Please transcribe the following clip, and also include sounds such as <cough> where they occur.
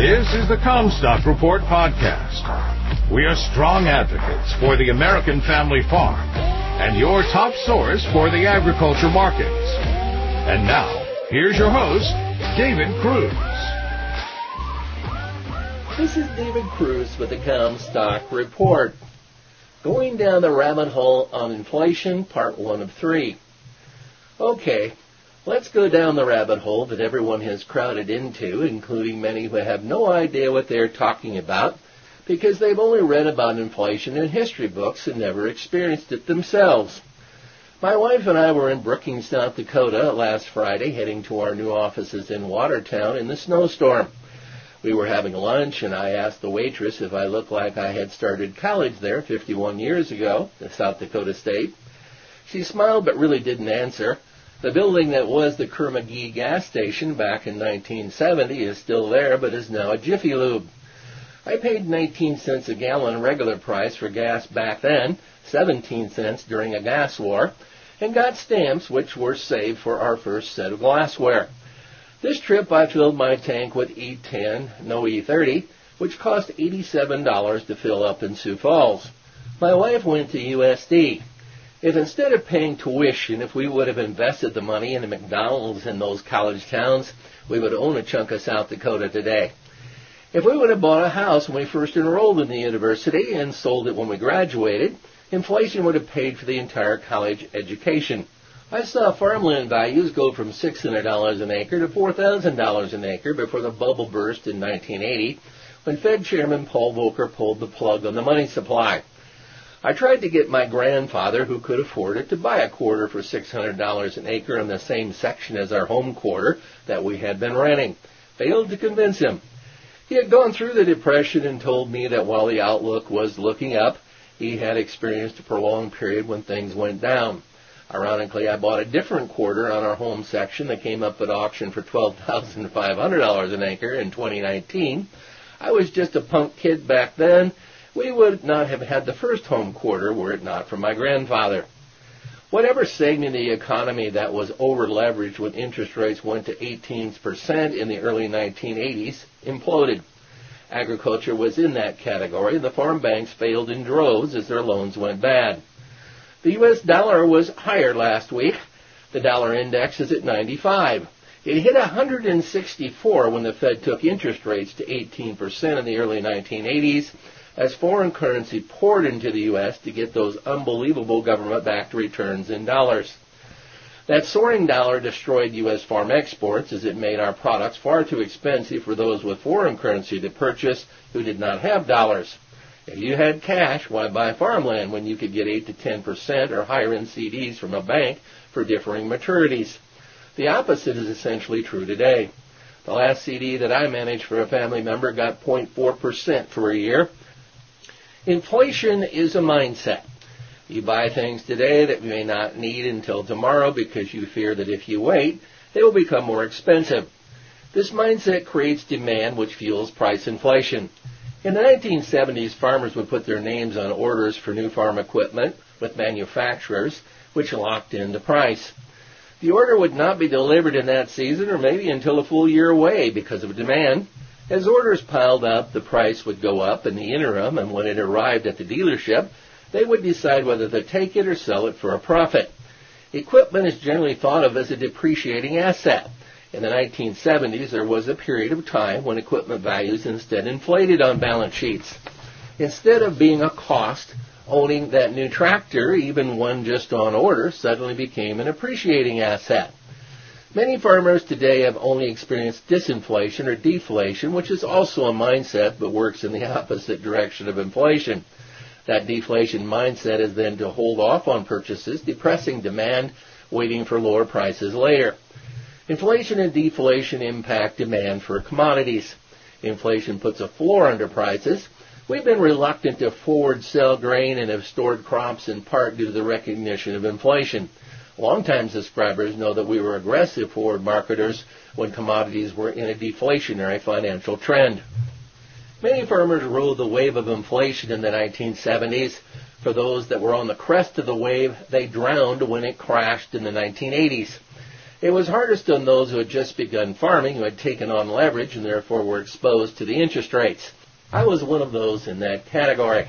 This is the Commstock Report podcast. We are strong advocates for the American family farm and your top source for the agriculture markets. And now, here's your host, David Kruse. This is David Kruse with the Commstock Report. Going down the rabbit hole on inflation, part one of three. Okay, let's go down the rabbit hole that everyone has crowded into, including many who have no idea what they're talking about because they've only read about inflation in history books and never experienced it themselves. My wife and I were in Brookings, South Dakota last Friday heading to our new offices in Watertown in the snowstorm. We were having lunch and I asked the waitress if I looked like I had started college there 51 years ago in South Dakota State. She smiled but really didn't answer. The building that was the Kerr-McGee gas station back in 1970 is still there, but is now a Jiffy Lube. I paid 19 cents a gallon regular price for gas back then, 17 cents during a gas war, and got stamps which were saved for our first set of glassware. This trip I filled my tank with E10, no E30, which cost $87 to fill up in Sioux Falls. My wife went to USD. If instead of paying tuition, if we would have invested the money in a McDonald's in those college towns, we would own a chunk of South Dakota today. If we would have bought a house when we first enrolled in the university and sold it when we graduated, inflation would have paid for the entire college education. I saw farmland values go from $600 an acre to $4,000 an acre before the bubble burst in 1980 when Fed Chairman Paul Volcker pulled the plug on the money supply. I tried to get my grandfather, who could afford it, to buy a quarter for $600 an acre in the same section as our home quarter that we had been renting. Failed to convince him. He had gone through the Depression and told me that while the outlook was looking up, he had experienced a prolonged period when things went down. Ironically, I bought a different quarter on our home section that came up at auction for $12,500 an acre in 2019. I was just a punk kid back then, we would not have had the first home quarter were it not for my grandfather. Whatever segment of the economy that was overleveraged when interest rates went to 18% in the early 1980s imploded. Agriculture was in that category. The farm banks failed in droves as their loans went bad. The U.S. dollar was higher last week. The dollar index is at 95. It hit 164 when the Fed took interest rates to 18% in the early 1980s as foreign currency poured into the U.S. to get those unbelievable government-backed returns in dollars. That soaring dollar destroyed U.S. farm exports as it made our products far too expensive for those with foreign currency to purchase who did not have dollars. If you had cash, why buy farmland when you could get 8 to 10% or higher in CDs from a bank for differing maturities? The opposite is essentially true today. The last CD that I managed for a family member got 0.4% for a year. Inflation is a mindset. You buy things today that you may not need until tomorrow because you fear that if you wait, they will become more expensive. This mindset creates demand which fuels price inflation. In the 1970s, farmers would put their names on orders for new farm equipment with manufacturers, which locked in the price. The order would not be delivered in that season or maybe until a full year away because of demand. As orders piled up, the price would go up in the interim, and when it arrived at the dealership, they would decide whether to take it or sell it for a profit. Equipment is generally thought of as a depreciating asset. In the 1970s, there was a period of time when equipment values instead inflated on balance sheets. Instead of being a cost, owning that new tractor, even one just on order, suddenly became an appreciating asset. Many farmers today have only experienced disinflation or deflation, which is also a mindset but works in the <laughs> opposite direction of inflation. That deflation mindset is then to hold off on purchases, depressing demand, waiting for lower prices later. Inflation and deflation impact demand for commodities. Inflation puts a floor under prices. We've been reluctant to forward sell grain and have stored crops in part due to the recognition of inflation. Longtime subscribers know that we were aggressive forward marketers when commodities were in a deflationary financial trend. Many farmers rode the wave of inflation in the 1970s. For those that were on the crest of the wave, they drowned when it crashed in the 1980s. It was hardest on those who had just begun farming, who had taken on leverage and therefore were exposed to the interest rates. I was one of those in that category.